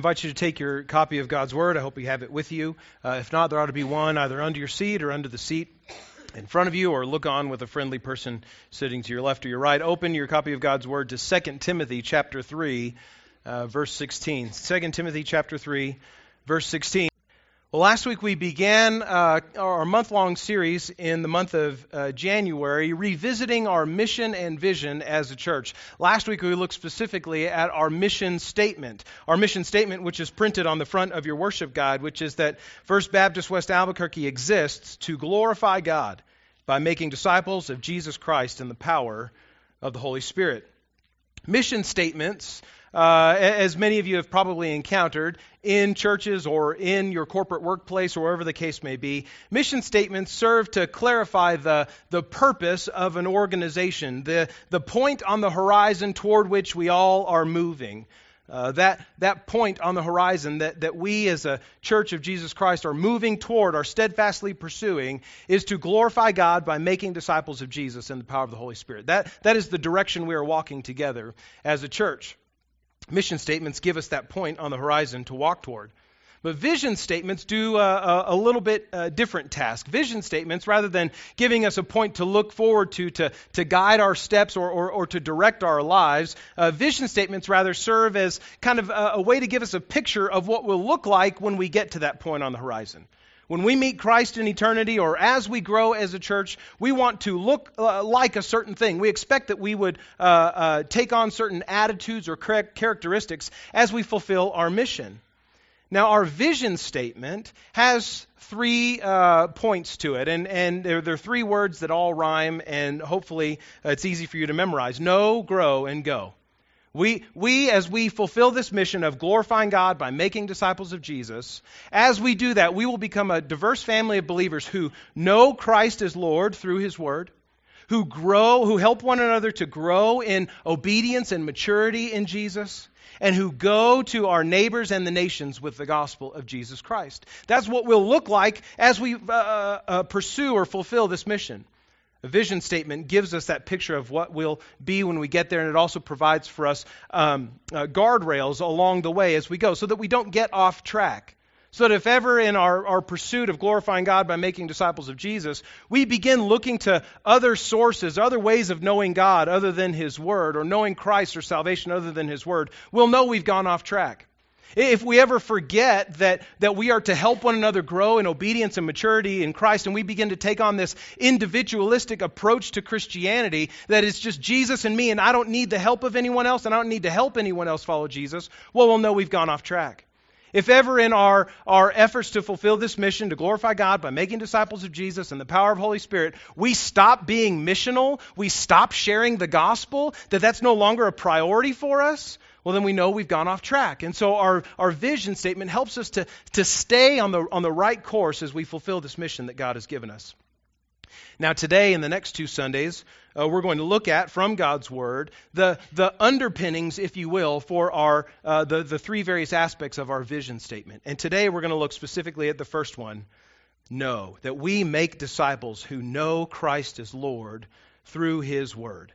Invite you to take your copy of God's Word. I hope you have it with you. Uh, if not, there ought to be one either under your seat or under the seat in front of you, or look on with a friendly person sitting to your left or your right. Open your copy of God's Word to 2 Timothy chapter 3, uh, verse 16. 2 Timothy chapter 3, verse 16. Well, last week we began uh, our month long series in the month of uh, January, revisiting our mission and vision as a church. Last week we looked specifically at our mission statement. Our mission statement, which is printed on the front of your worship guide, which is that First Baptist West Albuquerque exists to glorify God by making disciples of Jesus Christ in the power of the Holy Spirit. Mission statements uh, as many of you have probably encountered in churches or in your corporate workplace or wherever the case may be, mission statements serve to clarify the, the purpose of an organization, the, the point on the horizon toward which we all are moving. Uh, that, that point on the horizon that, that we as a church of Jesus Christ are moving toward, are steadfastly pursuing, is to glorify God by making disciples of Jesus in the power of the Holy Spirit. That, that is the direction we are walking together as a church. Mission statements give us that point on the horizon to walk toward. But vision statements do a, a, a little bit uh, different task. Vision statements, rather than giving us a point to look forward to, to, to guide our steps or, or, or to direct our lives, uh, vision statements rather serve as kind of a, a way to give us a picture of what will look like when we get to that point on the horizon. When we meet Christ in eternity or as we grow as a church, we want to look uh, like a certain thing. We expect that we would uh, uh, take on certain attitudes or characteristics as we fulfill our mission. Now, our vision statement has three uh, points to it, and, and there, are three words that all rhyme, and hopefully uh, it's easy for you to memorize know, grow, and go. We, we, as we fulfill this mission of glorifying God by making disciples of Jesus, as we do that, we will become a diverse family of believers who know Christ as Lord through His Word, who grow, who help one another to grow in obedience and maturity in Jesus, and who go to our neighbors and the nations with the gospel of Jesus Christ. That's what we'll look like as we uh, uh, uh pursue or fulfill this mission. A vision statement gives us that picture of what we'll be when we get there, and it also provides for us um, uh, guardrails along the way as we go so that we don't get off track. So that if ever in our, our pursuit of glorifying God by making disciples of Jesus, we begin looking to other sources, other ways of knowing God other than His Word, or knowing Christ or salvation other than His Word, we'll know we've gone off track. If we ever forget that, that we are to help one another grow in obedience and maturity in Christ, and we begin to take on this individualistic approach to Christianity, that it's just Jesus and me, and I don't need the help of anyone else, and I don't need to help anyone else follow Jesus, well, we'll know we've gone off track. If ever in our, our efforts to fulfill this mission, to glorify God by making disciples of Jesus and the power of the Holy Spirit, we stop being missional, we stop sharing the gospel, that that's no longer a priority for us, well, then we know we've gone off track. And so our, our vision statement helps us to, to stay on the, on the right course as we fulfill this mission that God has given us. Now, today and the next two Sundays, uh, we're going to look at from God's Word the, the underpinnings, if you will, for our, uh, the, the three various aspects of our vision statement. And today we're going to look specifically at the first one know, that we make disciples who know Christ as Lord through His Word.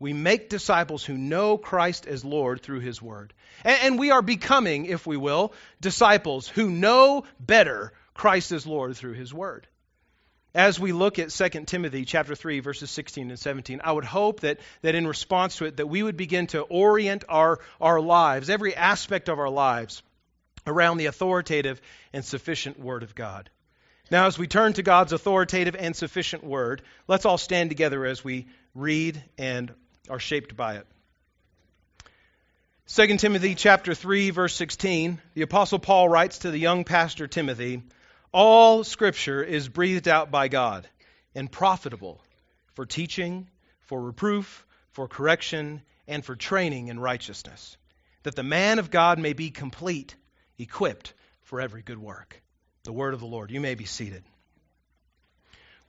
We make disciples who know Christ as Lord through His Word. And, and, we are becoming, if we will, disciples who know better Christ as Lord through His Word. As we look at 2 Timothy chapter 3 verses 16 and 17, I would hope that, that in response to it that we would begin to orient our, our lives, every aspect of our lives, around the authoritative and sufficient Word of God. Now, as we turn to God's authoritative and sufficient Word, let's all stand together as we read and are shaped by it. 2 Timothy chapter 3 verse 16, the apostle Paul writes to the young pastor Timothy, all scripture is breathed out by God and profitable for teaching, for reproof, for correction, and for training in righteousness, that the man of God may be complete, equipped for every good work. The word of the Lord. You may be seated.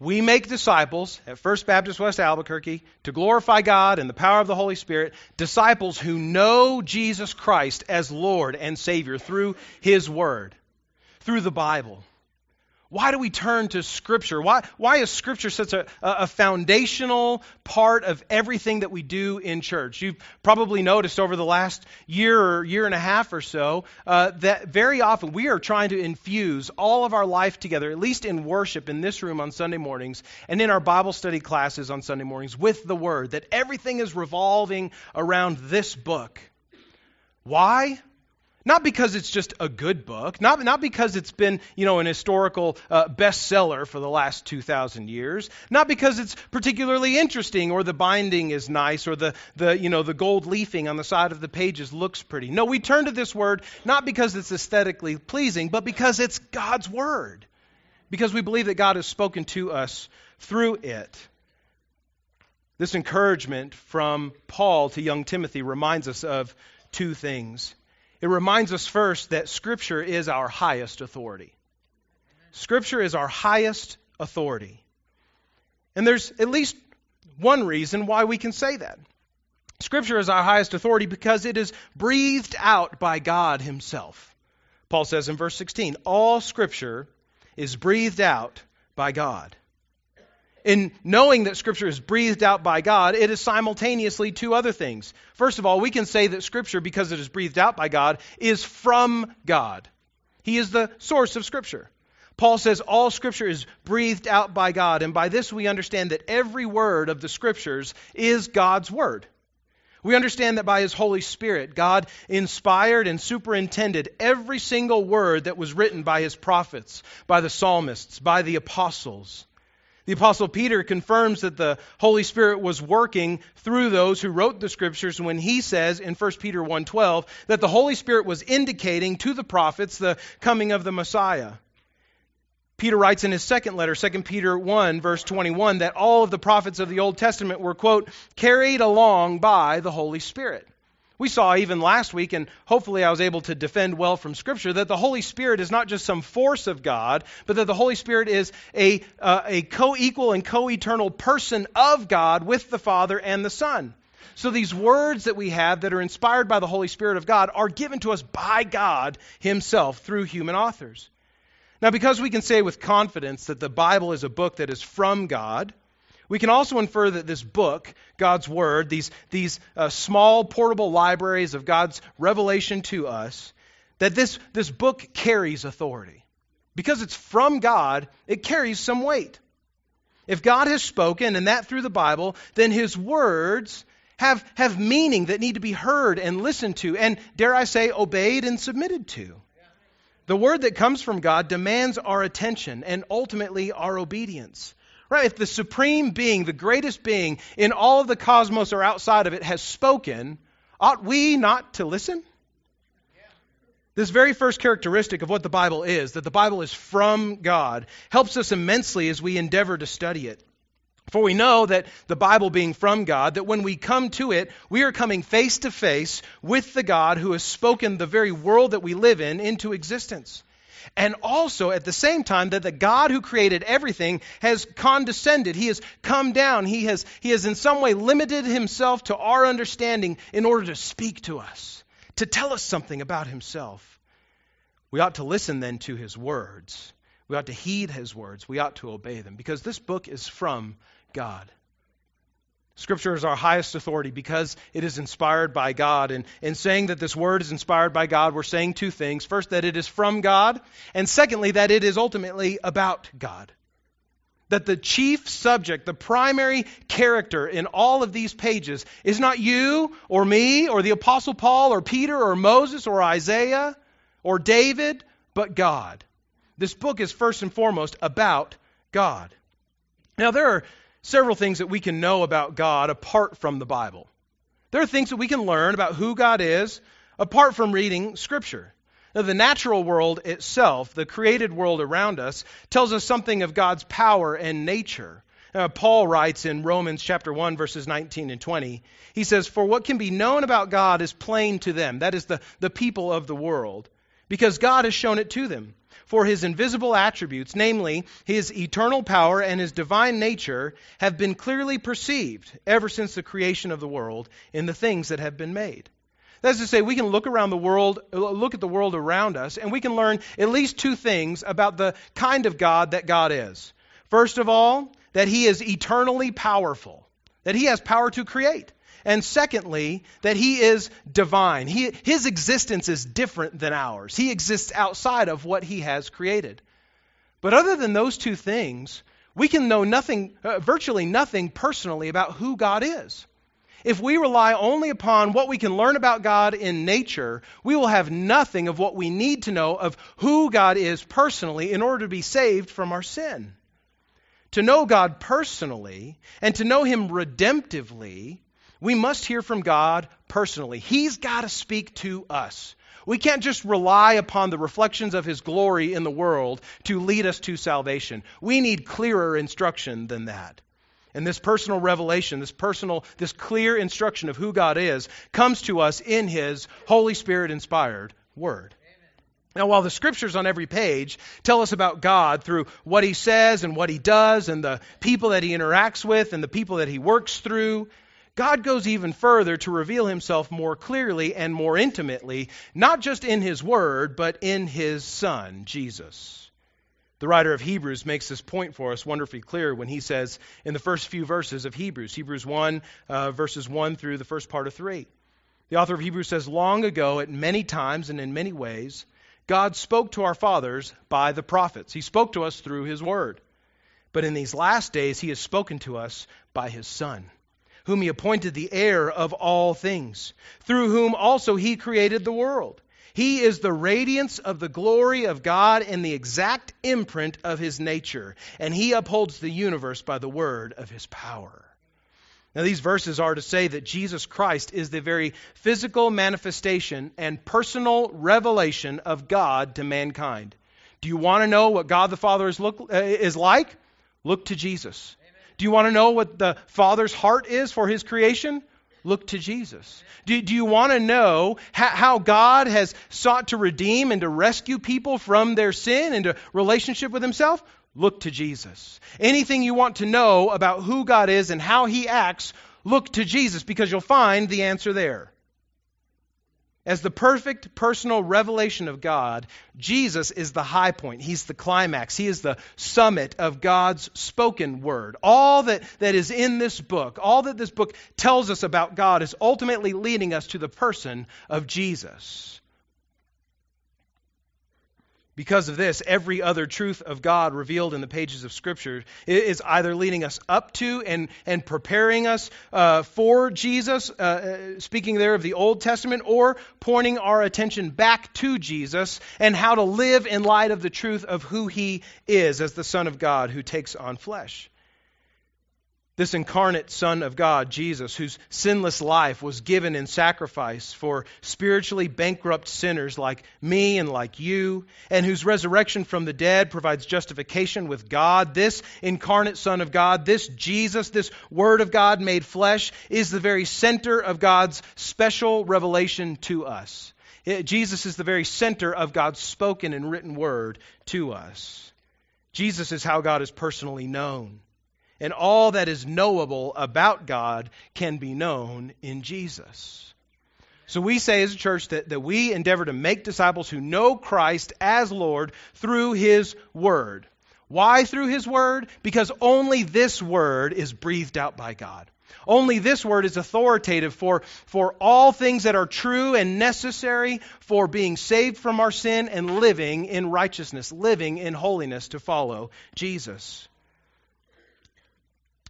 We make disciples at First Baptist West Albuquerque to glorify God and the power of the Holy Spirit, disciples who know Jesus Christ as Lord and Savior through His Word, through the Bible. Why do we turn to Scripture? Why, why is Scripture such a, a foundational part of everything that we do in church? You've probably noticed over the last year or year and a half or so uh, that very often we are trying to infuse all of our life together, at least in worship in this room on Sunday mornings and in our Bible study classes on Sunday mornings, with the Word, that everything is revolving around this book. Why? Not because it's just a good book, not, not because it's been, you know, an historical uh, bestseller for the last 2,000 years, not because it's particularly interesting or the binding is nice or the, the, you know, the gold leafing on the side of the pages looks pretty. No, we turn to this word not because it's aesthetically pleasing, but because it's God's word. Because we believe that God has spoken to us through it. This encouragement from Paul to young Timothy reminds us of two things. It reminds us first that Scripture is our highest authority. Scripture is our highest authority. And there's at least one reason why we can say that. Scripture is our highest authority because it is breathed out by God Himself. Paul says in verse 16, all Scripture is breathed out by God in knowing that Scripture is breathed out by God, it is simultaneously two other things. First of all, we can say that Scripture, because it is breathed out by God, is from God. He is the source of Scripture. Paul says all Scripture is breathed out by God, and by this we understand that every word of the Scriptures is God's Word. We understand that by His Holy Spirit, God inspired and superintended every single word that was written by His prophets, by the psalmists, by the apostles. The apostle Peter confirms that the Holy Spirit was working through those who wrote the scriptures when he says in 1 Peter 1:12 that the Holy Spirit was indicating to the prophets the coming of the Messiah. Peter writes in his second letter, 2 Peter 1, verse 21, that all of the prophets of the Old Testament were, quote, carried along by the Holy Spirit. We saw even last week, and hopefully I was able to defend well from Scripture, that the Holy Spirit is not just some force of God, but that the Holy Spirit is a, uh, a co equal and co eternal person of God with the Father and the Son. So these words that we have that are inspired by the Holy Spirit of God are given to us by God Himself through human authors. Now, because we can say with confidence that the Bible is a book that is from God, we can also infer that this book, God's Word, these, these uh, small portable libraries of God's revelation to us, that this, this book carries authority. Because it's from God, it carries some weight. If God has spoken, and that through the Bible, then His words have, have meaning that need to be heard and listened to, and dare I say, obeyed and submitted to. The word that comes from God demands our attention and ultimately our obedience. Right? If the supreme being, the greatest being in all of the cosmos or outside of it has spoken, ought we not to listen? This very first characteristic of what the Bible is, that the Bible is from God, helps us immensely as we endeavor to study it. For we know that the Bible being from God, that when we come to it, we are coming face to face with the God who has spoken the very world that we live in into existence and also at the same time that the God who created everything has condescended. He has come down. He has, he has in some way limited himself to our understanding in order to speak to us, to tell us something about himself. We ought to listen then to his words. We ought to heed his words. We ought to obey them because this book is from God. Scripture is our highest authority because it is inspired by God. And in saying that this word is inspired by God, we're saying two things. First, that it is from God, and secondly, that it is ultimately about God. That the chief subject, the primary character in all of these pages is not you or me or the Apostle Paul or Peter or Moses or Isaiah or David, but God. This book is first and foremost about God. Now, there are several things that we can know about God apart from the Bible. There are things that we can learn about who God is apart from reading Scripture. Now, the natural world itself, the created world around us, tells us something of God's power and nature. Uh, Paul writes in Romans chapter 1 verses 19 and 20. He says, "For what can be known about God is plain to them, that is the, the people of the world, because God has shown it to them." For his invisible attributes, namely his eternal power and his divine nature, have been clearly perceived ever since the creation of the world in the things that have been made. That's to say, we can look around the world, look at the world around us, and we can learn at least two things about the kind of God that God is. First of all, that He is eternally powerful, that He has power to create. And secondly, that He is divine. He, his existence is different than ours, He exists outside of what He has created. But other than those two things, we can know nothing, uh, virtually nothing personally about who God is. If we rely only upon what we can learn about God in nature, we will have nothing of what we need to know of who God is personally in order to be saved from our sin. To know God personally and to know Him redemptively, we must hear from God personally. He's got to speak to us. We can't just rely upon the reflections of His glory in the world to lead us to salvation. We need clearer instruction than that. And this personal revelation, this personal, this clear instruction of who God is, comes to us in His Holy Spirit inspired Word. Now, while the scriptures on every page tell us about God through what He says and what He does and the people that He interacts with and the people that He works through, God goes even further to reveal Himself more clearly and more intimately, not just in His Word, but in His Son, Jesus. The writer of Hebrews makes this point for us wonderfully clear when he says in the first few verses of Hebrews, Hebrews 1, uh, verses 1 through the first part of 3. The author of Hebrews says, Long ago, at many times and in many ways, God spoke to our fathers by the prophets. He spoke to us through his word. But in these last days, he has spoken to us by his Son, whom he appointed the heir of all things, through whom also he created the world. He is the radiance of the glory of God and the exact imprint of his nature, and he upholds the universe by the word of his power. Now, these verses are to say that Jesus Christ is the very physical manifestation and personal revelation of God to mankind. Do you want to know what God the Father is, look, uh, is like? Look to Jesus. Do you want to know what the Father's heart is for his creation? Look to Jesus. Do, do you want to know how, how, God has sought to redeem and to rescue people from their sin and to relationship with Himself? Look to Jesus. Anything you want to know about who God is and how He acts, look to Jesus because you'll find the answer there. As the perfect personal revelation of God, Jesus is the high point. He's the climax. He is the summit of God's spoken word. All that, that is in this book, all that this book tells us about God, is ultimately leading us to the person of Jesus. Because of this, every other truth of God revealed in the pages of Scripture is either leading us up to and, and preparing us uh, for Jesus, uh, uh, speaking there of the Old Testament, or pointing our attention back to Jesus and how to live in light of the truth of who He is as the Son of God who takes on flesh this incarnate Son of God, Jesus, whose sinless life was given in sacrifice for spiritually bankrupt sinners like me and like you, and whose resurrection from the dead provides justification with God, this incarnate Son of God, this Jesus, this Word of God made flesh, is the very center of God's special revelation to us. It, Jesus is the very center of God's spoken and written Word to us. Jesus is how God is personally known and all that is knowable about God can be known in Jesus. So we say as a church that, that we endeavor to make disciples who know Christ as Lord through His Word. Why through His Word? Because only this Word is breathed out by God. Only this Word is authoritative for, for all things that are true and necessary for being saved from our sin and living in righteousness, living in holiness to follow Jesus.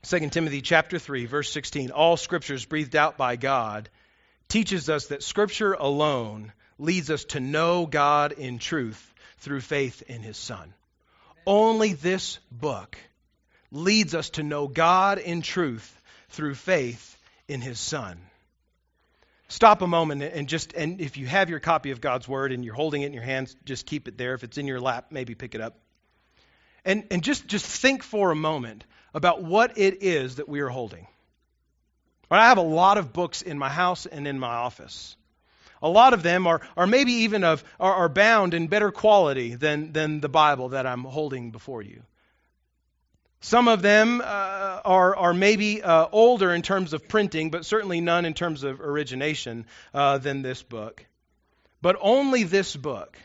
2 Timothy chapter 3 verse 16 all scriptures breathed out by God teaches us that scripture alone leads us to know God in truth through faith in his son. Only this book leads us to know God in truth through faith in his son. Stop a moment and just and if you have your copy of God's word and you're holding it in your hands just keep it there if it's in your lap maybe pick it up. And and just just think for a moment about what it is that we are holding. I have a lot of books in my house and in my office. A lot of them are, are maybe even of are, are bound in better quality than, than the Bible that I'm holding before you. Some of them uh, are, are maybe uh, older in terms of printing, but certainly none in terms of origination uh, than this book. But only this book,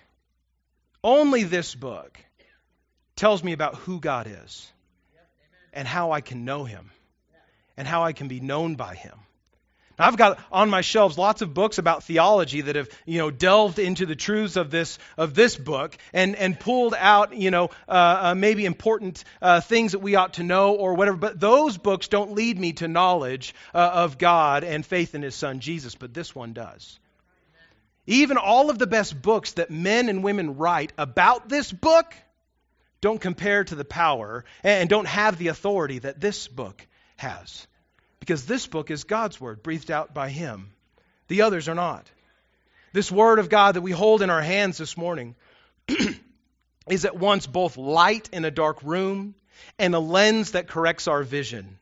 only this book tells me about who God is and how I can know Him and how I can be known by Him. Now, I've got on my shelves lots of books about theology that have, you know, delved into the truths of this of this book and and pulled out, you know, uh, uh, maybe important uh, things that we ought to know or whatever. But those books don't lead me to knowledge uh, of God and faith in His Son Jesus. But this one does. Even all of the best books that men and women write about this book don't compare to the power and don't have the authority that this book has because this book is God's word, breathed out by Him. The others are not. This word of God that we hold in our hands this morning is at once both light in a dark room and a lens that corrects our vision.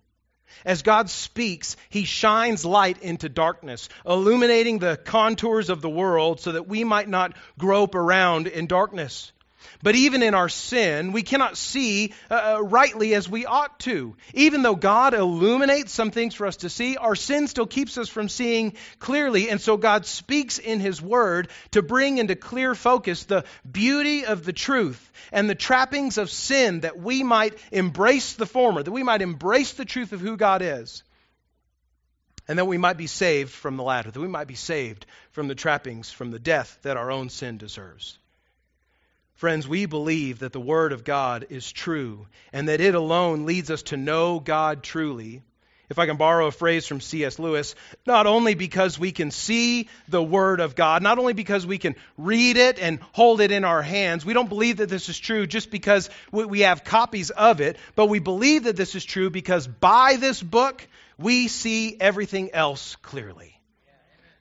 As God speaks, He shines light into darkness, illuminating the contours of the world so that we might not grope around in darkness. But even in our sin, we cannot see uh, uh, rightly as we ought to. Even though God illuminates some things for us to see, our sin still keeps us from seeing clearly. And so God speaks in His Word to bring into clear focus the beauty of the truth and the trappings of sin that we might embrace the former, that we might embrace the truth of who God is. And that we might be saved from the latter, that we might be saved from the trappings, from the death that our own sin deserves. Friends, we believe that the Word of God is true and that it alone leads us to know God truly. If I can borrow a phrase from C.S. Lewis, not only because we can see the Word of God, not only because we can read it and hold it in our hands, we don't believe that this is true just because we have copies of it, but we believe that this is true because by this book we see everything else clearly.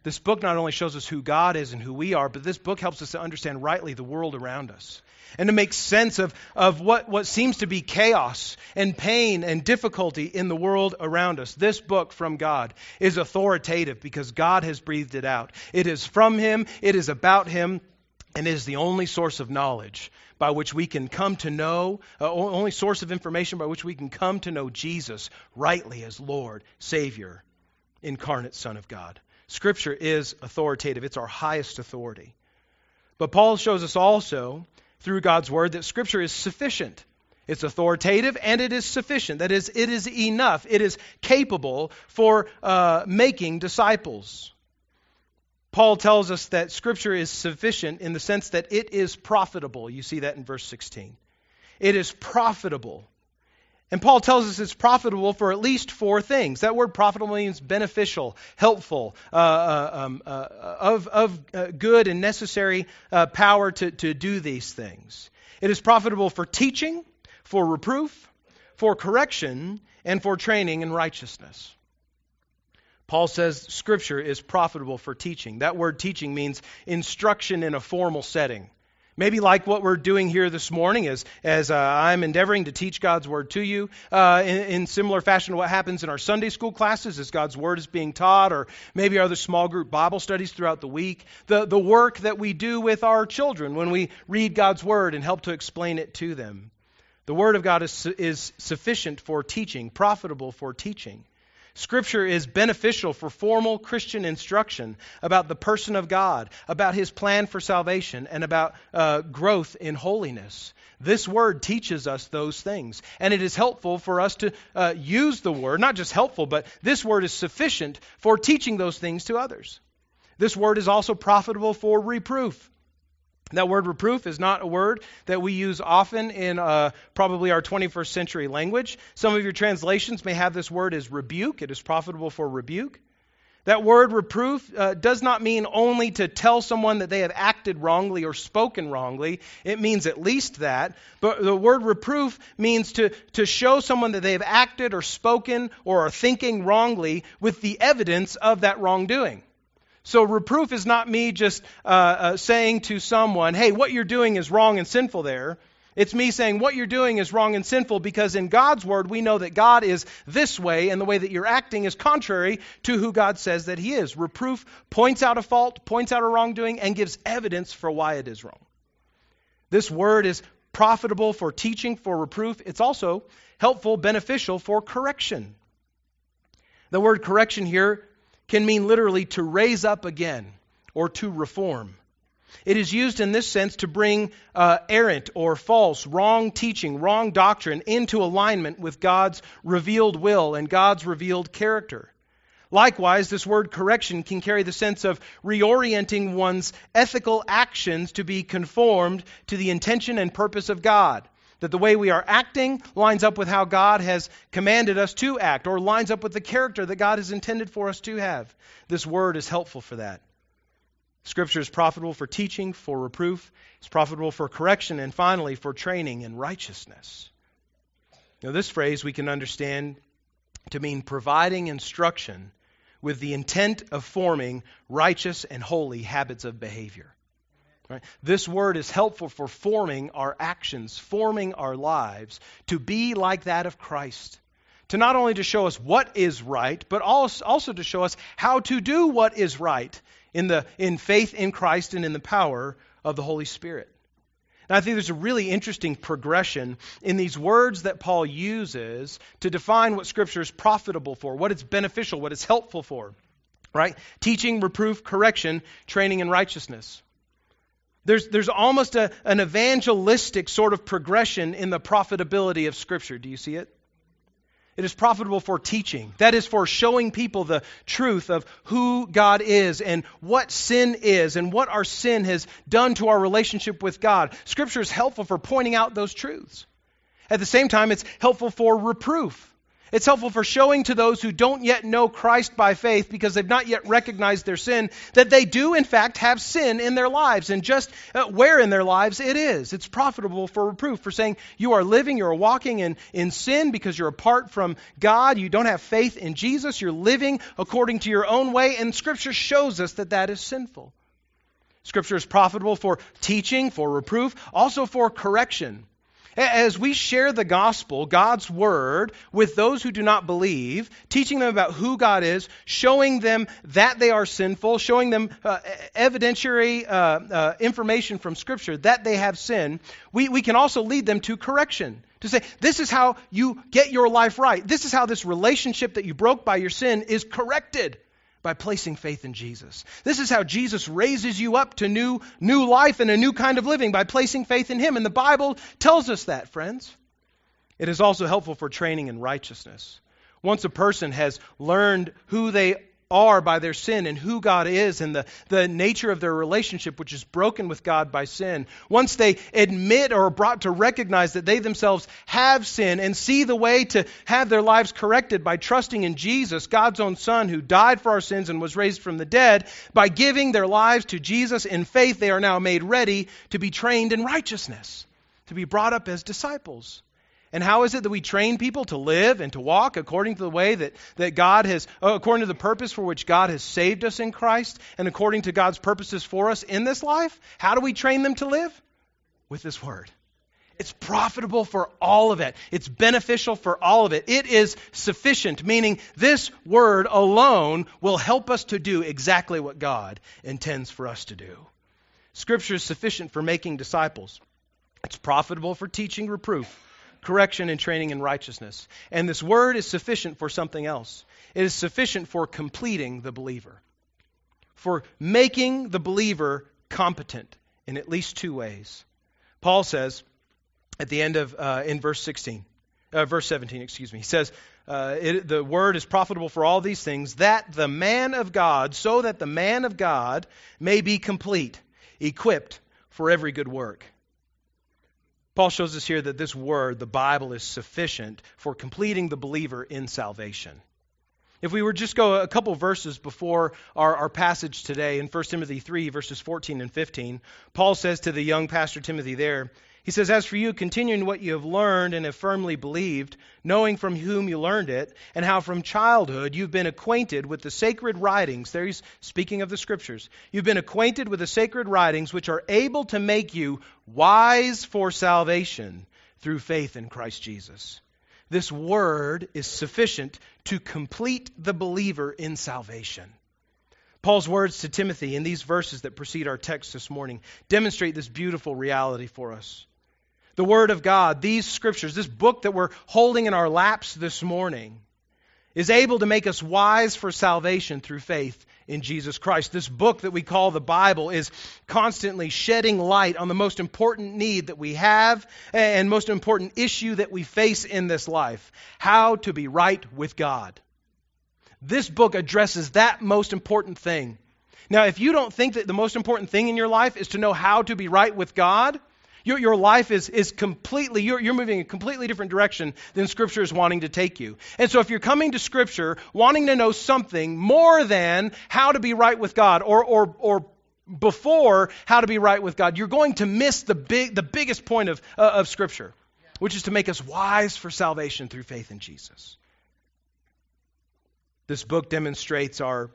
This book not only shows us who God is and who we are, but this book helps us to understand rightly the world around us and to make sense of, of what, what seems to be chaos and pain and difficulty in the world around us. This book from God is authoritative because God has breathed it out. It is from Him, it is about Him, and it is the only source of knowledge by which we can come to know, uh, only source of information by which we can come to know Jesus rightly as Lord, Savior, incarnate Son of God. Scripture is authoritative, it's our highest authority. But Paul shows us also through God's word that Scripture is sufficient. It's authoritative and it is sufficient. That is, it is enough. It is capable for uh, making disciples. Paul tells us that Scripture is sufficient in the sense that it is profitable. You see that in verse 16. It is profitable. And Paul tells us it's profitable for at least four things. That word profitable means beneficial, helpful, uh, uh, um, uh, of, of uh, good and necessary uh, power to, to do these things. It is profitable for teaching, for reproof, for correction, and for training in righteousness. Paul says Scripture is profitable for teaching. That word teaching means instruction in a formal setting. Maybe like what we're doing here this morning as, as uh, I'm endeavoring to teach God's Word to you uh, in, in, similar fashion to what happens in our Sunday school classes as God's Word is being taught, or maybe other small group Bible studies throughout the week. The, the work that we do with our children when we read God's Word and help to explain it to them. The Word of God is, is sufficient for teaching, profitable for teaching. Scripture is beneficial for formal Christian instruction about the person of God, about his plan for salvation, and about uh, growth in holiness. This word teaches us those things. And it is helpful for us to uh, use the word, not just helpful, but this word is sufficient for teaching those things to others. This word is also profitable for reproof. That word reproof is not a word that we use often in uh, probably our 21st century language. Some of your translations may have this word as rebuke. It is profitable for rebuke. That word reproof uh, does not mean only to tell someone that they have acted wrongly or spoken wrongly. It means at least that. But the word reproof means to, to show someone that they have acted or spoken or are thinking wrongly with the evidence of that wrongdoing. So, reproof is not me just uh, uh, saying to someone, hey, what you're doing is wrong and sinful there. It's me saying what you're doing is wrong and sinful because in God's word we know that God is this way and the way that you're acting is contrary to who God says that He is. Reproof points out a fault, points out a wrongdoing, and gives evidence for why it is wrong. This word is profitable for teaching, for reproof. It's also helpful, beneficial for correction. The word correction here can mean literally to raise up again or to reform. It is used in this sense to bring uh, errant or false, wrong teaching, wrong doctrine into alignment with God's revealed will and God's revealed character. Likewise, this word correction can carry the sense of reorienting one's ethical actions to be conformed to the intention and purpose of God. That the way we are acting lines up with how God has commanded us to act, or lines up with the character that God has intended for us to have. This word is helpful for that. Scripture is profitable for teaching, for reproof, it's profitable for correction, and finally for training in righteousness. Now, this phrase we can understand to mean providing instruction with the intent of forming righteous and holy habits of behavior. Right? This word is helpful for forming our actions, forming our lives to be like that of Christ. To not only to show us what is right, but also to show us how to do what is right in, the, in faith in Christ and in the power of the Holy Spirit. And I think there's a really interesting progression in these words that Paul uses to define what Scripture is profitable for, what it's beneficial, what it's helpful for. Right? Teaching, reproof, correction, training in righteousness. There's, there's almost a, an evangelistic sort of progression in the profitability of Scripture. Do you see it? It is profitable for teaching. That is for showing people the truth of who God is and what sin is and what our sin has done to our relationship with God. Scripture is helpful for pointing out those truths. At the same time, it's helpful for reproof. It's helpful for showing to those who don't yet know Christ by faith because they've not yet recognized their sin that they do, in fact, have sin in their lives and just uh, where in their lives it is. It's profitable for reproof, for saying you are living, you're walking in, in sin because you're apart from God, you don't have faith in Jesus, you're living according to your own way, and Scripture shows us that that is sinful. Scripture is profitable for teaching, for reproof, also for correction. As we share the gospel, God's word, with those who do not believe, teaching them about who God is, showing them that they are sinful, showing them uh, evidentiary uh, uh, information from Scripture that they have sin, we, we can also lead them to correction. To say, this is how you get your life right. This is how this relationship that you broke by your sin is corrected by placing faith in Jesus. This is how Jesus raises you up to new, new life and a new kind of living by placing faith in Him. And the Bible tells us that, friends. It is also helpful for training in righteousness. Once a person has learned who they are by their sin and who God is and the, the nature of their relationship, which is broken with God by sin. Once they admit or are brought to recognize that they themselves have sin and see the way to have their lives corrected by trusting in Jesus, God's own Son, who died for our sins and was raised from the dead, by giving their lives to Jesus in faith, they are now made ready to be trained in righteousness, to be brought up as disciples. And how is it that we train people to live and to walk according to the way that, that God has, uh, according to the purpose for which God has saved us in Christ and according to God's purposes for us in this life? How do we train them to live? With this word. It's profitable for all of it. It's beneficial for all of it. It is sufficient, meaning this word alone will help us to do exactly what God intends for us to do. Scripture is sufficient for making disciples. It's profitable for teaching reproof correction, and training in righteousness. And this word is sufficient for something else. It is sufficient for completing the believer, for making the believer competent in at least two ways. Paul says at the end of, uh, in verse 16, uh, verse 17, excuse me, he says, uh, it, the word is profitable for all these things, that the man of God, so that the man of God may be complete, equipped for every good work. Paul shows us here that this word, the Bible, is sufficient for completing the believer in salvation. If we were just go a couple verses before our, our passage today in 1 Timothy 3, verses 14 and 15, Paul says to the young pastor Timothy there, he says, As for you, continue in what you have learned and have firmly believed, knowing from whom you learned it, and how from childhood you've been acquainted with the sacred writings. There he's speaking of the scriptures. You've been acquainted with the sacred writings which are able to make you wise for salvation through faith in Christ Jesus. This word is sufficient to complete the believer in salvation. Paul's words to Timothy in these verses that precede our text this morning demonstrate this beautiful reality for us. The Word of God, these scriptures, this book that we're holding in our laps this morning, is able to make us wise for salvation through faith in Jesus Christ. This book that we call the Bible is constantly shedding light on the most important need that we have and most important issue that we face in this life how to be right with God. This book addresses that most important thing. Now, if you don't think that the most important thing in your life is to know how to be right with God, your, your life is, is completely, you're, you're moving in a completely different direction than Scripture is wanting to take you. And so if you're coming to Scripture wanting to know something more than how to be right with God or, or, or before how to be right with God, you're going to miss the, big, the biggest point of, uh, of Scripture, which is to make us wise for salvation through faith in Jesus. This book demonstrates our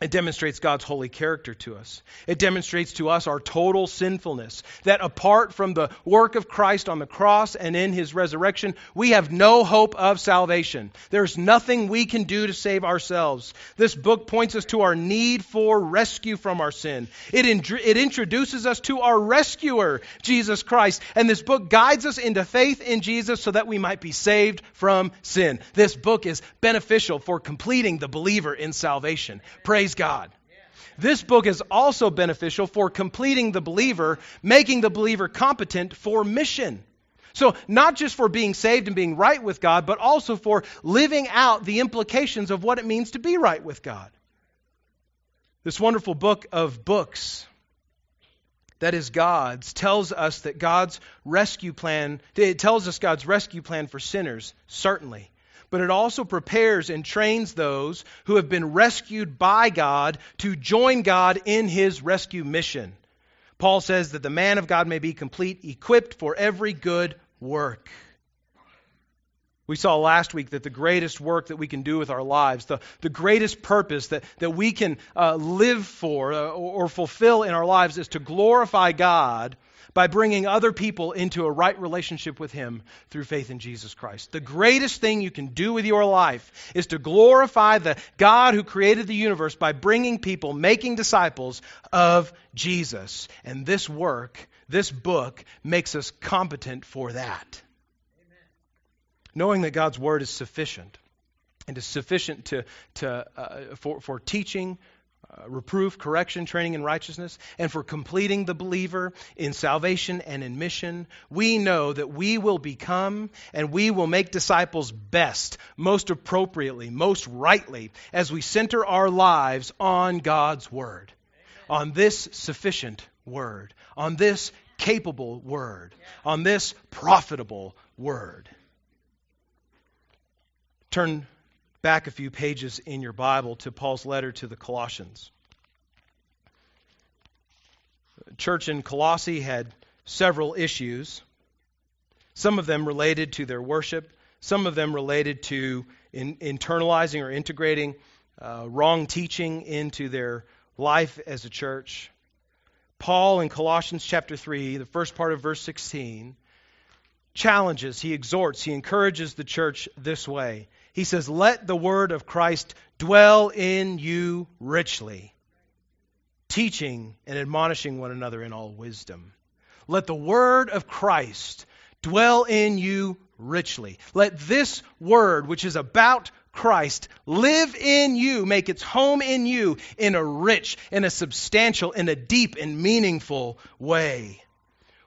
it demonstrates God's holy character to us. It demonstrates to us our total sinfulness. That apart from the work of Christ on the cross and in his resurrection, we have no hope of salvation. There's nothing we can do to save ourselves. This book points us to our need for rescue from our sin. It, in, it introduces us to our rescuer, Jesus Christ. And this book guides us into faith in Jesus so that we might be saved from sin. This book is beneficial for completing the believer in salvation. Praise Praise God. This book is also beneficial for completing the believer, making the believer competent for mission. So, not just for being saved and being right with God, but also for living out the implications of what it means to be right with God. This wonderful book of books that is God's tells us that God's rescue plan it tells us God's rescue plan for sinners certainly but it also prepares and trains those who have been rescued by God to join God in his rescue mission. Paul says that the man of God may be complete, equipped for every good work. We saw last week that the greatest work that we can do with our lives, the, the greatest purpose that, that we can uh, live for uh, or, or fulfill in our lives is to glorify God by bringing other people into a right relationship with Him through faith in Jesus Christ. The greatest thing you can do with your life is to glorify the God who created the universe by bringing people, making disciples of Jesus. And this work, this book, makes us competent for that. Amen. Knowing that God's Word is sufficient and is sufficient to, to, uh, for, for teaching, uh, reproof, correction, training in righteousness, and for completing the believer in salvation and in mission, we know that we will become and we will make disciples best, most appropriately, most rightly, as we center our lives on God's Word, on this sufficient Word, on this capable Word, on this profitable Word. Turn back a few pages in your Bible to Paul's letter to the Colossians. The church in Colossae had several issues, some of them related to their worship, some of them related to in, internalizing or integrating uh, wrong teaching into their life as a church. Paul in Colossians chapter 3, the first part of verse 16, challenges, he exhorts, he encourages the church this way. He says, Let the word of Christ dwell in you richly, teaching and admonishing one another in all wisdom. Let the word of Christ dwell in you richly. Let this word, which is about Christ, live in you, make its home in you in a rich, in a substantial, in a deep and meaningful way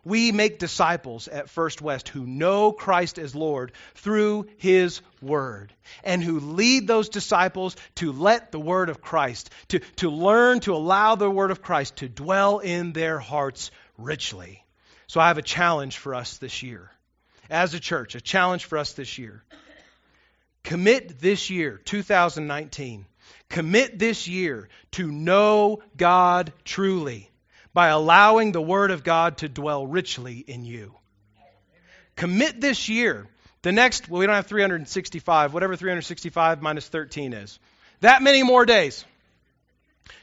we make disciples at First West who know Christ as Lord through His Word and who lead those disciples to let the Word of Christ, to, to learn to allow the Word of Christ to dwell in their hearts richly. So I have a challenge for us this year. As a church, a challenge for us this year. Commit this year, 2019, commit this year to know God truly by allowing the Word of God to dwell richly in you. Commit this year, the next, well, we don't have 365, whatever 365 minus 13 is, that many more days,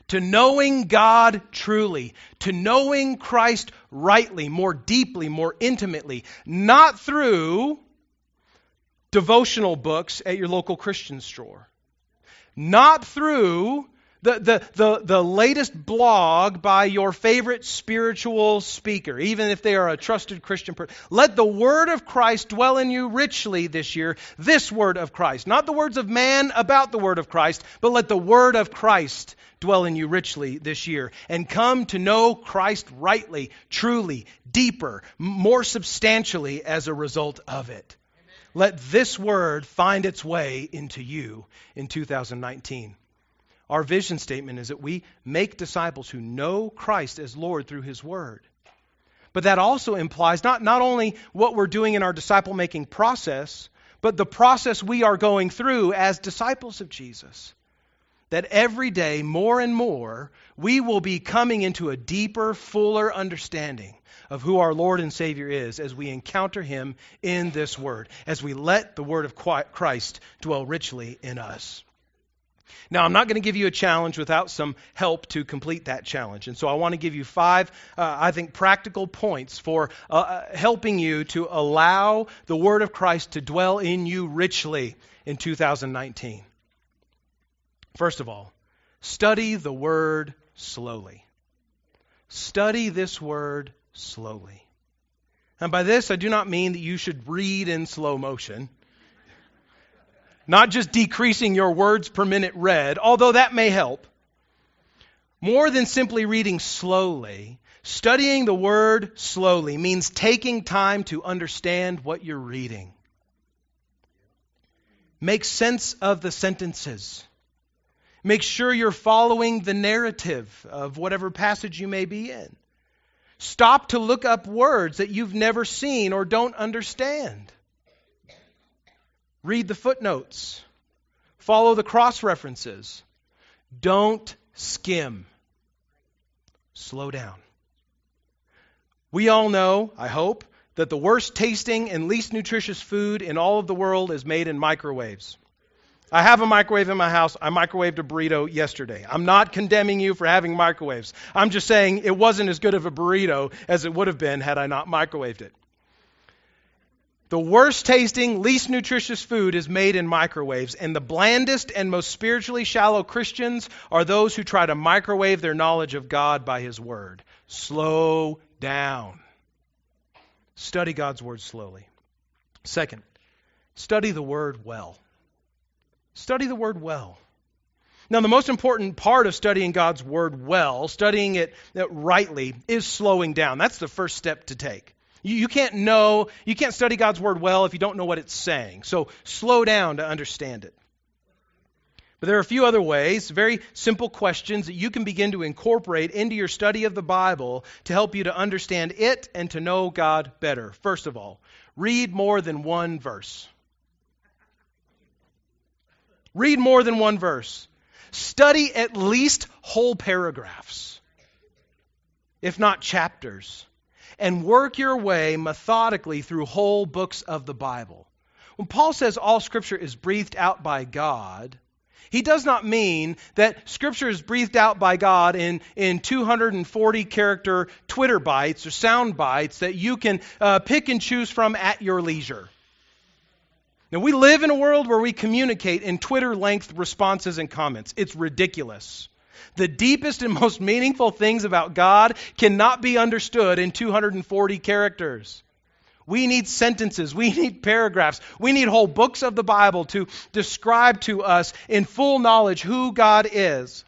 to knowing God truly, to knowing Christ rightly, more deeply, more intimately, not through devotional books at your local Christian store, not through the, the, the, the latest blog by your favorite spiritual speaker, even if they are a trusted Christian person. Let the word of Christ dwell in you richly this year. This word of Christ. Not the words of man about the word of Christ, but let the word of Christ dwell in you richly this year. And come to know Christ rightly, truly, deeper, more substantially as a result of it. Let this word find its way into you in 2019. Our vision statement is that we make disciples who know Christ as Lord through His Word. But that also implies not, not only what we're doing in our disciple making process, but the process we are going through as disciples of Jesus. That every day, more and more, we will be coming into a deeper, fuller understanding of who our Lord and Savior is as we encounter Him in this Word, as we let the Word of Christ dwell richly in us. Now, I'm not going to give you a challenge without some help to complete that challenge. And so I want to give you five, uh, I think, practical points for uh, uh, helping you to allow the Word of Christ to dwell in you richly in 2019. First of all, study the Word slowly. Study this Word slowly. And by this, I do not mean that you should read in slow motion. Not just decreasing your words per minute read, although that may help. More than simply reading slowly, studying the word slowly means taking time to understand what you're reading. Make sense of the sentences. Make sure you're following the narrative of whatever passage you may be in. Stop to look up words that you've never seen or don't understand. Read the footnotes. Follow the cross references. Don't skim. Slow down. We all know, I hope, that the worst tasting and least nutritious food in all of the world is made in microwaves. I have a microwave in my house. I microwaved a burrito yesterday. I'm not condemning you for having microwaves. I'm just saying it wasn't as good of a burrito as it would have been had I not microwaved it. The worst tasting, least nutritious food is made in microwaves, and the blandest and most spiritually shallow Christians are those who try to microwave their knowledge of God by His Word. Slow down. Study God's Word slowly. Second, study the Word well. Study the Word well. Now, the most important part of studying God's Word well, studying it rightly, is slowing down. That's the first step to take. You, you can't know, you can't study God's word well if you don't know what it's saying. So slow down to understand it. But there are a few other ways, very simple questions that you can begin to incorporate into your study of the Bible to help you to understand it and to know God better. First of all, read more than one verse. Read more than one verse. Study at least whole paragraphs, if not chapters and work your way methodically through whole books of the Bible. When Paul says all Scripture is breathed out by God, he does not mean that Scripture is breathed out by God in, in 240 character Twitter bites or sound bites that you can uh, pick and choose from at your leisure. Now, we live in a world where we communicate in Twitter length responses and comments. It's ridiculous. The deepest and most meaningful things about God cannot be understood in 240 characters. We need sentences. We need paragraphs. We need whole books of the Bible to describe to us in full knowledge who God is.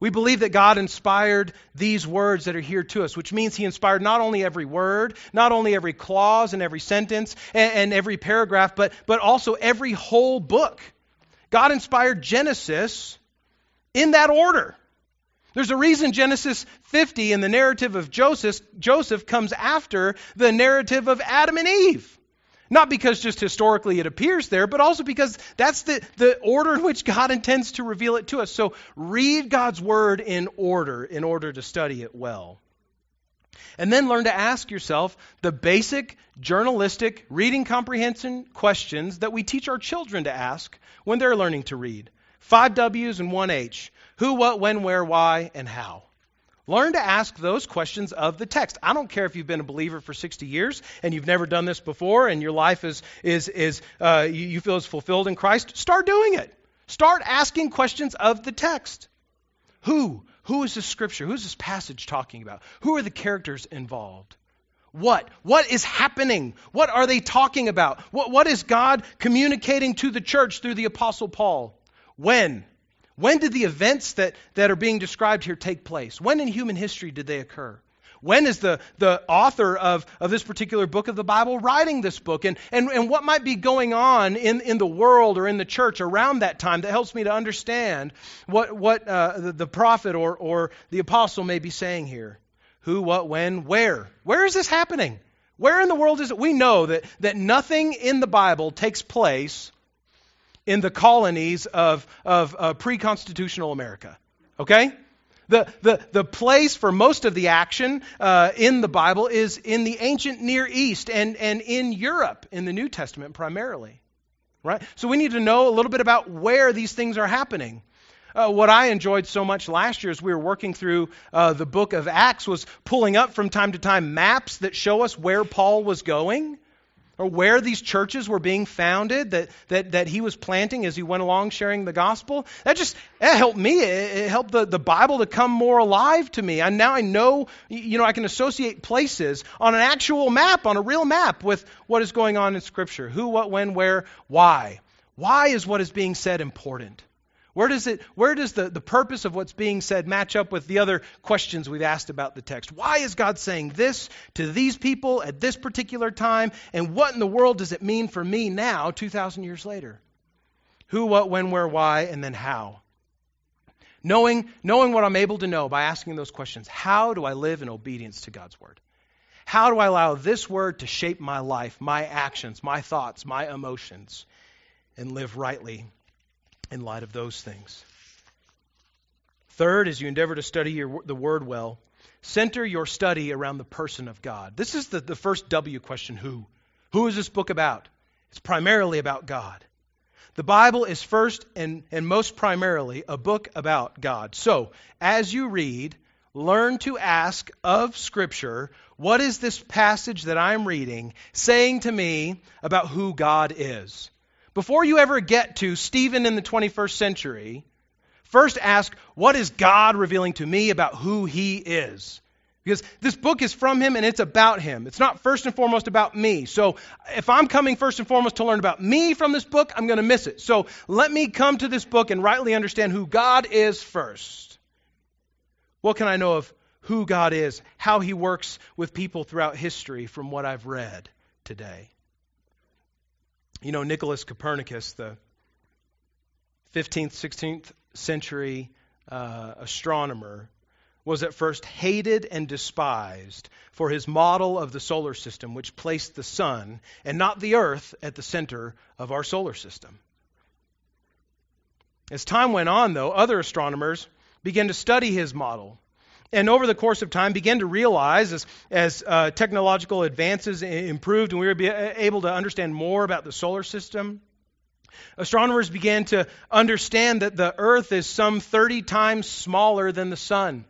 We believe that God inspired these words that are here to us, which means He inspired not only every word, not only every clause and every sentence and, and every paragraph, but, but also every whole book. God inspired Genesis in that order. There's a reason Genesis 50 in the narrative of Joseph, Joseph comes after the narrative of Adam and Eve. Not because just historically it appears there, but also because that's the, the order in which God intends to reveal it to us. So read God's word in order in order to study it well. And then learn to ask yourself the basic journalistic reading comprehension questions that we teach our children to ask when they're learning to read. Five W's and one H. Who, what, when, where, why, and how. Learn to ask those questions of the text. I don't care if you've been a believer for 60 years and you've never done this before and your life is, is, is uh, you, you feel is fulfilled in Christ. Start doing it. Start asking questions of the text. Who? Who is this scripture? Who is this passage talking about? Who are the characters involved? What? What is happening? What are they talking about? What, what is God communicating to the church through the Apostle Paul? When? When did the events that, that are being described here take place? When in human history did they occur? When is the, the author of, of this particular book of the Bible writing this book? And, and, and what might be going on in, in the world or in the church around that time that helps me to understand what, what uh, the, the prophet or, or the apostle may be saying here? Who, what, when, where? Where is this happening? Where in the world is it? We know that, that nothing in the Bible takes place in the colonies of, of uh, pre constitutional America. Okay? The, the, the place for most of the action uh, in the Bible is in the ancient Near East and, and in Europe in the New Testament primarily. Right? So we need to know a little bit about where these things are happening. Uh, what I enjoyed so much last year as we were working through uh, the book of Acts was pulling up from time to time maps that show us where Paul was going or where these churches were being founded that, that, that he was planting as he went along sharing the gospel. That just that helped me. It, it helped the, the Bible to come more alive to me. And now I know, you know, I can associate places on an actual map, on a real map, with what is going on in Scripture. Who, what, when, where, why. Why is what is being said important? Where does, it, where does the, the purpose of what's being said match up with the other questions we've asked about the text? Why is God saying this to these people at this particular time? And what in the world does it mean for me now, 2,000 years later? Who, what, when, where, why, and then how? Knowing, knowing what I'm able to know by asking those questions, how do I live in obedience to God's word? How do I allow this word to shape my life, my actions, my thoughts, my emotions, and live rightly in light of those things. Third, as you endeavor to study your, the Word well, center your study around the person of God. This is the, the first W question who? Who is this book about? It's primarily about God. The Bible is first and, and most primarily a book about God. So, as you read, learn to ask of Scripture, what is this passage that I'm reading saying to me about who God is? Before you ever get to Stephen in the 21st century, first ask, what is God revealing to me about who he is? Because this book is from him and it's about him. It's not first and foremost about me. So if I'm coming first and foremost to learn about me from this book, I'm going to miss it. So let me come to this book and rightly understand who God is first. What can I know of who God is, how he works with people throughout history from what I've read today? You know, Nicholas Copernicus, the 15th, 16th century uh, astronomer, was at first hated and despised for his model of the solar system, which placed the sun and not the earth at the center of our solar system. As time went on, though, other astronomers began to study his model and over the course of time began to realize as, as uh, technological advances improved and we were able to understand more about the solar system astronomers began to understand that the earth is some 30 times smaller than the sun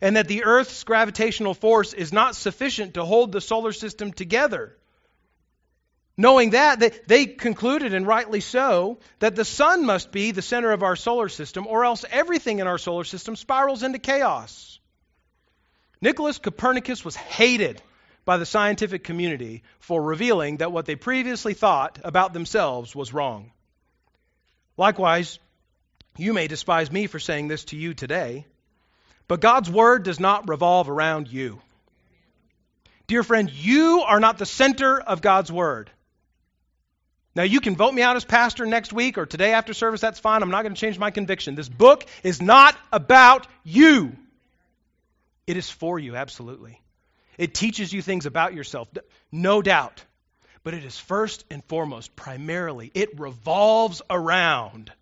and that the earth's gravitational force is not sufficient to hold the solar system together. Knowing that they, they concluded and rightly so that the sun must be the center of our solar system or else everything in our solar system spirals into chaos Nicholas Copernicus was hated by the scientific community for revealing that what they previously thought about themselves was wrong. Likewise, you may despise me for saying this to you today, but God's word does not revolve around you. Dear friend, you are not the center of God's word. Now, you can vote me out as pastor next week or today after service, that's fine. I'm not going to change my conviction. This book is not about you. It is for you, absolutely. It teaches you things about yourself, no doubt. But it is first and foremost, primarily, it revolves around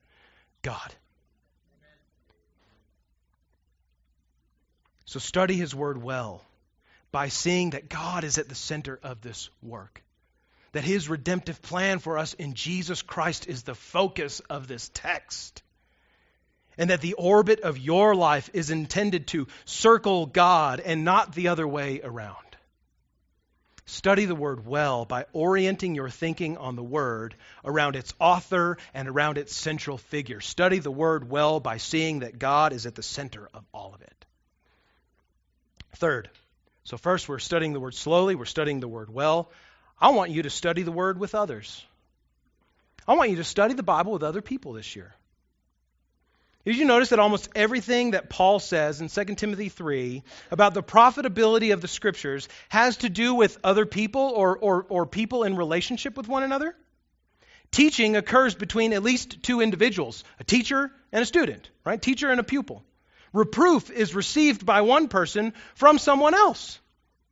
God. So study His Word well by seeing that God is at the center of this work. That His redemptive plan for us in Jesus Christ is the focus of this text and that the orbit of your life is intended to circle God and not the other way around. Study the Word well by orienting your thinking on the Word around its author and around its central figure. Study the Word well by seeing that God is at the center of all of it. Third, so first we're studying the Word slowly, we're studying the Word well. I want you to study the Word with others. I want you to study the Bible with other people this year. Did you notice that almost everything that Paul says in 2 Timothy 3 about the profitability of the scriptures has to do with other people or, or, or people in relationship with one another? Teaching occurs between at least two individuals, a teacher and a student, right? Teacher and a pupil. Reproof is received by one person from someone else.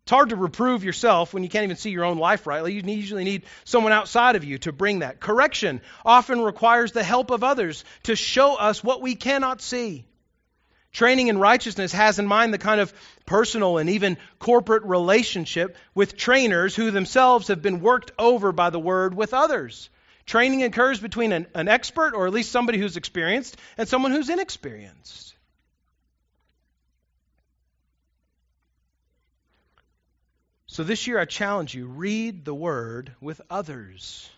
It's hard to reprove yourself when you can't even see your own life rightly. You usually need someone outside of you to bring that. Correction often requires the help of others to show us what we cannot see. Training in righteousness has in mind the kind of personal and even corporate relationship with trainers who themselves have been worked over by the word with others. Training occurs between an, an expert, or at least somebody who's experienced, and someone who's inexperienced. So this year I challenge you read the word with others.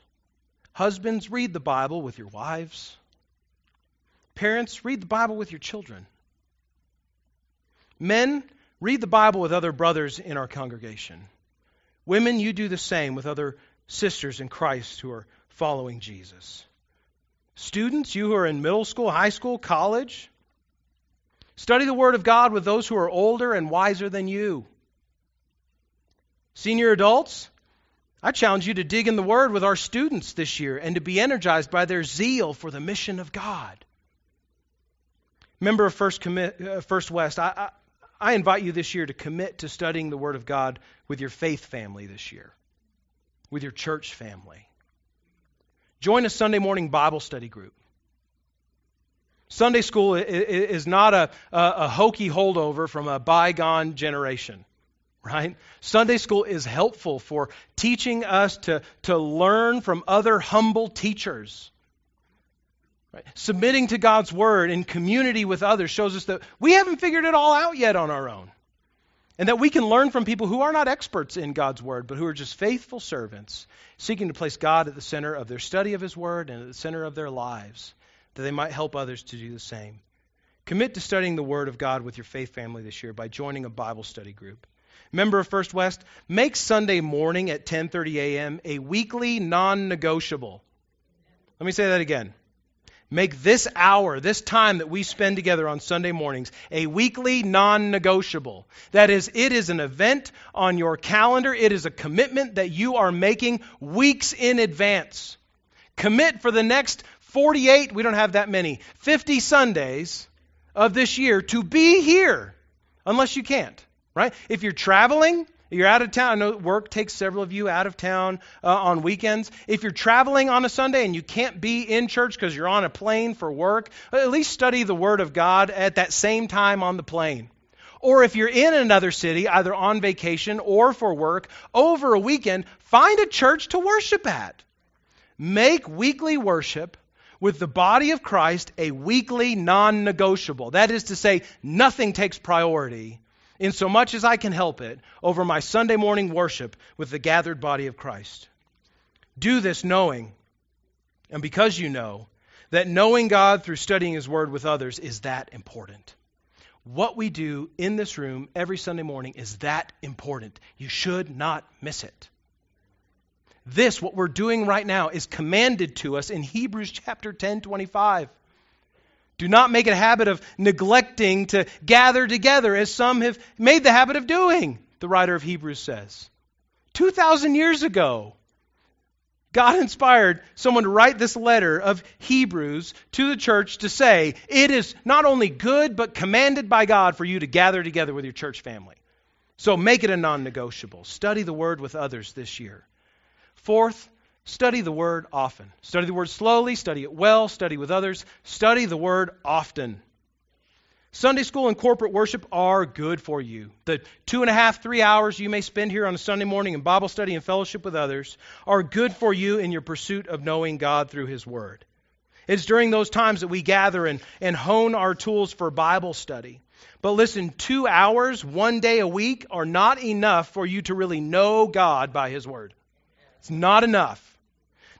Husbands, read the Bible with your wives. Parents, read the Bible with your children. Men, read the Bible with other brothers in our congregation. Women, you do the same with other sisters in Christ who are following Jesus. Students, you who are in middle school, high school, college, study the Word of God with those who are older and wiser than you. Senior adults, I challenge you to dig in the Word with our students this year and to be energized by their zeal for the mission of God. Member of First, Commit, uh, First West, I, I, I invite you this year to commit to studying the Word of God with your faith family this year, with your church family. Join a Sunday morning Bible study group. Sunday school is not a, a, hokey holdover from a bygone generation right? Sunday school is helpful for teaching us to, to learn from other humble teachers. Right? Submitting to God's word in community with others shows us that we haven't figured it all out yet on our own. And that we can learn from people who are not experts in God's word, but who are just faithful servants, seeking to place God at the center of their study of his word and at the center of their lives, that they might help others to do the same. Commit to studying the word of God with your faith family this year by joining a Bible study group member of First West, make Sunday morning at 10:30 a.m. a weekly non-negotiable. Let me say that again. Make this hour, this time that we spend together on Sunday mornings, a weekly non negotiable. That is, it is an event on your calendar. It is a commitment that you are making weeks in advance. Commit for the next 48, we don't have that many, 50 Sundays of this year to be here, unless you can't right? If you're traveling, you're out of town. I know work takes several of you out of town uh, on weekends. If you're traveling on a Sunday and you can't be in church because you're on a plane for work, at least study the Word of God at that same time on the plane. Or if you're in another city, either on vacation or for work, over a weekend, find a church to worship at. Make weekly worship with the body of Christ a weekly non negotiable. That is to say, nothing takes priority in so much as I can help it, over my Sunday morning worship with the gathered body of Christ. Do this knowing, and because you know, that knowing God through studying His Word with others is that important. What we do in this room every Sunday morning is that important. You should not miss it. This, what we're doing right now, is commanded to us in Hebrews chapter 10, 25. Do not make it a habit of neglecting to gather together, as some have made the habit of doing, the writer of Hebrews says. 2,000 years ago, God inspired someone to write this letter of Hebrews to the church to say, it is not only good, but commanded by God for you to gather together with your church family. So make it a non negotiable. Study the word with others this year. Fourth, Study the Word often. Study the Word slowly, study it well, study with others. Study the Word often. Sunday school and corporate worship are good for you. The two and a half, three hours you may spend here on a Sunday morning in Bible study and fellowship with others are good for you in your pursuit of knowing God through His Word. It's during those times that we gather and, and hone our tools for Bible study. But listen, two hours, one day a week, are not enough for you to really know God by His Word. It's not enough.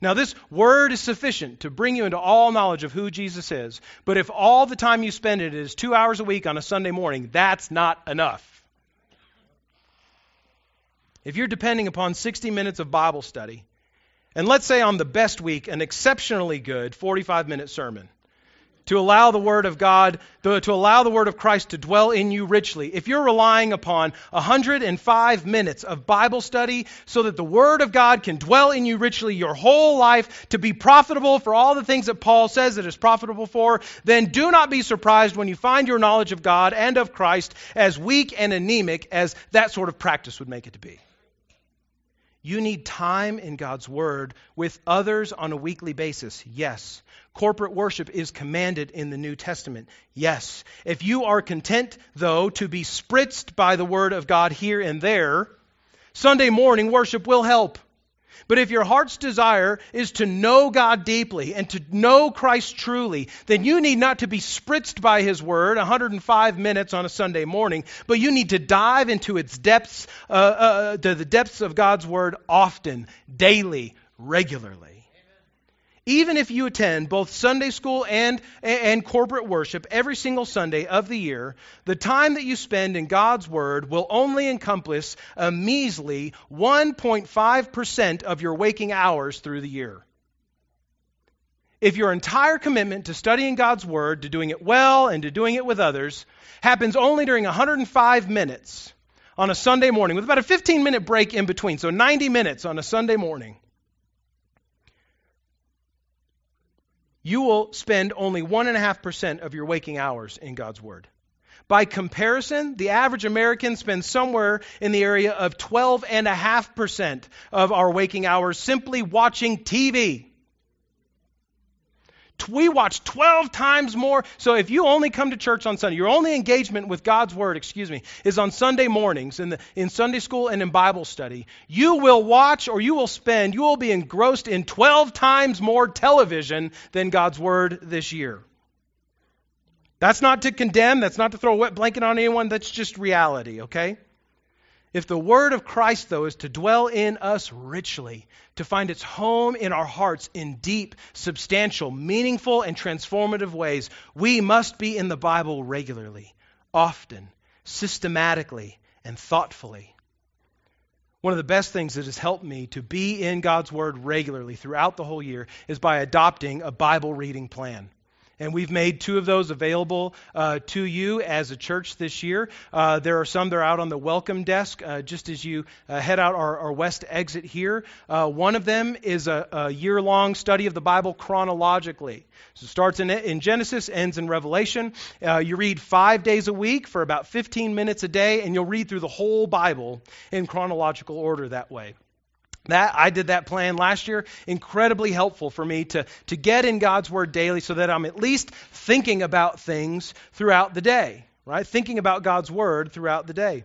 Now, this word is sufficient to bring you into all knowledge of who Jesus is. But if all the time you spend it is two hours a week on a Sunday morning, that's not enough. If you're depending upon 60 minutes of Bible study, and let's say on the best week, an exceptionally good 45 minute sermon, to allow the Word of God, to allow the Word of Christ to dwell in you richly. If you're relying upon 105 minutes of Bible study so that the Word of God can dwell in you richly your whole life to be profitable for all the things that Paul says it is profitable for, then do not be surprised when you find your knowledge of God and of Christ as weak and anemic as that sort of practice would make it to be. You need time in God's Word with others on a weekly basis. Yes. Corporate worship is commanded in the New Testament. Yes. If you are content, though, to be spritzed by the Word of God here and there, Sunday morning worship will help. But if your heart's desire is to know God deeply and to know Christ truly, then you need not to be spritzed by His Word 105 minutes on a Sunday morning, but you need to dive into its depths, uh, uh, to the depths of God's Word often, daily, regularly. Even if you attend both Sunday school and, and corporate worship every single Sunday of the year, the time that you spend in God's Word will only encompass a measly 1.5% of your waking hours through the year. If your entire commitment to studying God's Word, to doing it well, and to doing it with others happens only during 105 minutes on a Sunday morning, with about a 15 minute break in between, so 90 minutes on a Sunday morning, you will spend only 1.5% of your waking hours in God's Word. By comparison, the average American spends somewhere in the area of 12.5% of our waking hours simply watching TV we watch 12 times more. So if you only come to church on Sunday, your only engagement with God's Word, excuse me, is on Sunday mornings in, the, in Sunday school and in Bible study, you will watch or you will spend, you will be engrossed in 12 times more television than God's Word this year. That's not to condemn, that's not to throw a wet blanket on anyone, that's just reality, okay? If the word of Christ, though, is to dwell in us richly, to find its home in our hearts in deep, substantial, meaningful, and transformative ways, we must be in the Bible regularly, often, systematically, and thoughtfully. One of the best things that has helped me to be in God's Word regularly throughout the whole year is by adopting a Bible reading plan. And we've made two of those available uh, to you as a church this year. Uh, there are some that are out on the welcome desk uh, just as you uh, head out our, our, west exit here. Uh, one of them is a, a year long study of the Bible chronologically. So it starts in, in Genesis, ends in Revelation. Uh, you read five days a week for about 15 minutes a day, and you'll read through the whole Bible in chronological order that way. That I did that plan last year. Incredibly helpful for me to, to get in God's Word daily so that I'm at least thinking about things throughout the day, right? Thinking about God's Word throughout the day.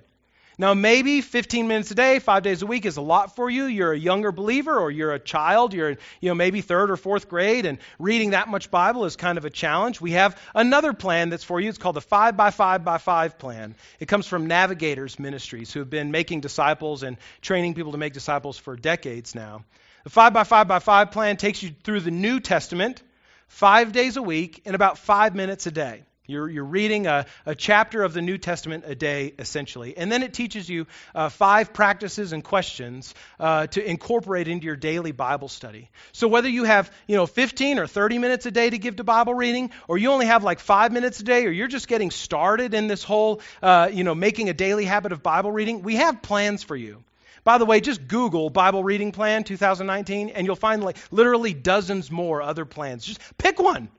Now, maybe 15 minutes a day, five days a week is a lot for you. You're a younger believer or you're a child. You're, you know, maybe third or fourth grade, and reading that much Bible is kind of a challenge. We have another plan that's for you. It's called the 5 by 5 by 5 plan. It comes from Navigators Ministries, who have been making disciples and training people to make disciples for decades now. The 5 by 5 by 5 plan takes you through the New Testament five days a week in about five minutes a day. You're, you're reading a, a, chapter of the New Testament a day, essentially. And then it teaches you uh, five practices and questions uh, to incorporate into your daily Bible study. So whether you have, you know, 15 or 30 minutes a day to give to Bible reading, or you only have like five minutes a day, or you're just getting started in this whole, uh, you know, making a daily habit of Bible reading, we have plans for you. By the way, just Google Bible reading plan 2019, and you'll find like literally dozens more other plans. Just pick one.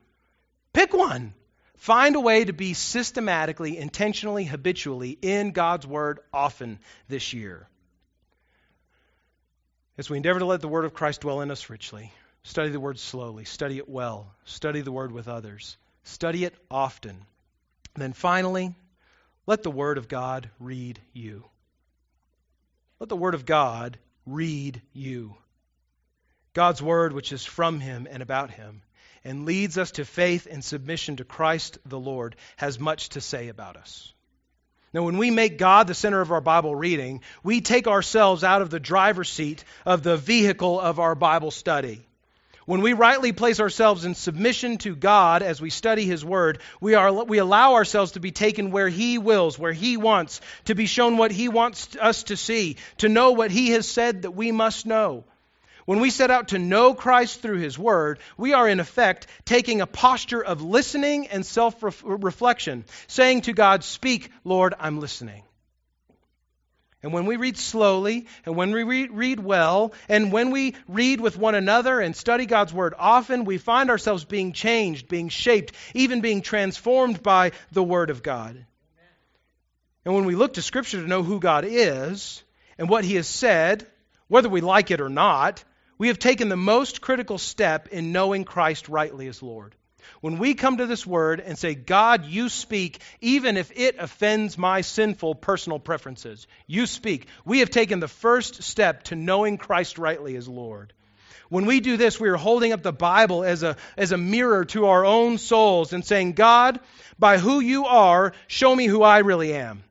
Pick one. Find a way to be systematically, intentionally, habitually in God's Word often this year. As we endeavor to let the Word of Christ dwell in us richly, study the Word slowly, study it well, study the Word with others, study it often. then finally, let the Word of God read you. Let the Word of God read you. God's Word, which is from Him and about Him and leads us to faith and submission to Christ the Lord, has much to say about us. Now, when we make God the center of our Bible reading, we take ourselves out of the driver's seat of the vehicle of our Bible study. When we rightly place ourselves in submission to God as we study His Word, we, are, we allow ourselves to be taken where He wills, where He wants, to be shown what He wants us to see, to know what He has said that we must know. When we set out to know Christ through His Word, we are in effect taking a posture of listening and self reflection, saying to God, Speak, Lord, I'm listening. And when we read slowly, and when we read, read, well, and when we read with one another and study God's Word often, we find ourselves being changed, being shaped, even being transformed by the Word of God. And when we look to Scripture to know who God is and what He has said, whether we like it or not, we have taken the most critical step in knowing Christ rightly as Lord. When we come to this word and say, God, you speak, even if it offends my sinful personal preferences, you speak, we have taken the first step to knowing Christ rightly as Lord. When we do this, we are holding up the Bible as a, as a mirror to our own souls and saying, God, by who you are, show me who I really am.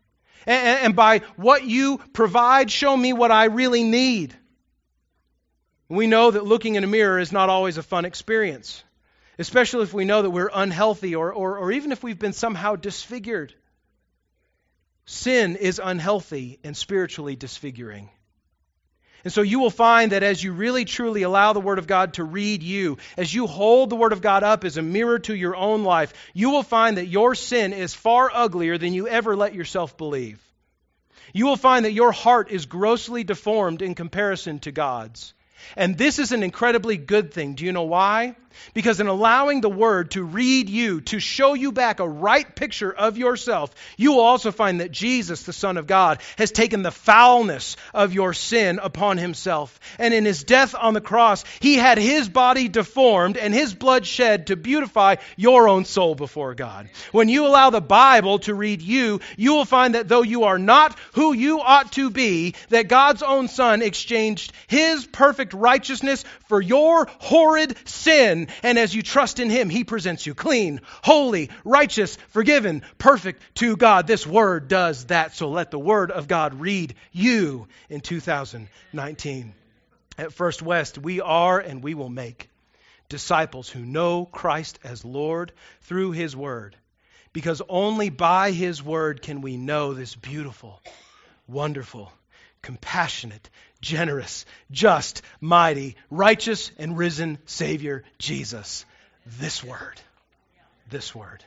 And, and by what you provide, show me what I really need. We know that looking in a mirror is not always a fun experience, especially if we know that we're unhealthy or, or, or even if we've been somehow disfigured. Sin is unhealthy and spiritually disfiguring. And so you will find that as you really truly allow the Word of God to read you, as you hold the Word of God up as a mirror to your own life, you will find that your sin is far uglier than you ever let yourself believe. You will find that your heart is grossly deformed in comparison to God's. And this is an incredibly good thing. Do you know why? Because in allowing the Word to read you, to show you back a right picture of yourself, you will also find that Jesus, the Son of God, has taken the foulness of your sin upon himself. And in his death on the cross, he had his body deformed and his blood shed to beautify your own soul before God. When you allow the Bible to read you, you will find that though you are not who you ought to be, that God's own Son exchanged his perfect righteousness for your horrid and as you trust in Him, He presents you clean, holy, righteous, forgiven, perfect to God. This Word does that. So let the Word of God read you in 2019. At First West, we are and we will make disciples who know Christ as Lord through His Word. Because only by His Word can we know this beautiful, wonderful, compassionate, generous, just, mighty, righteous, and risen Savior, Jesus. This word. This word.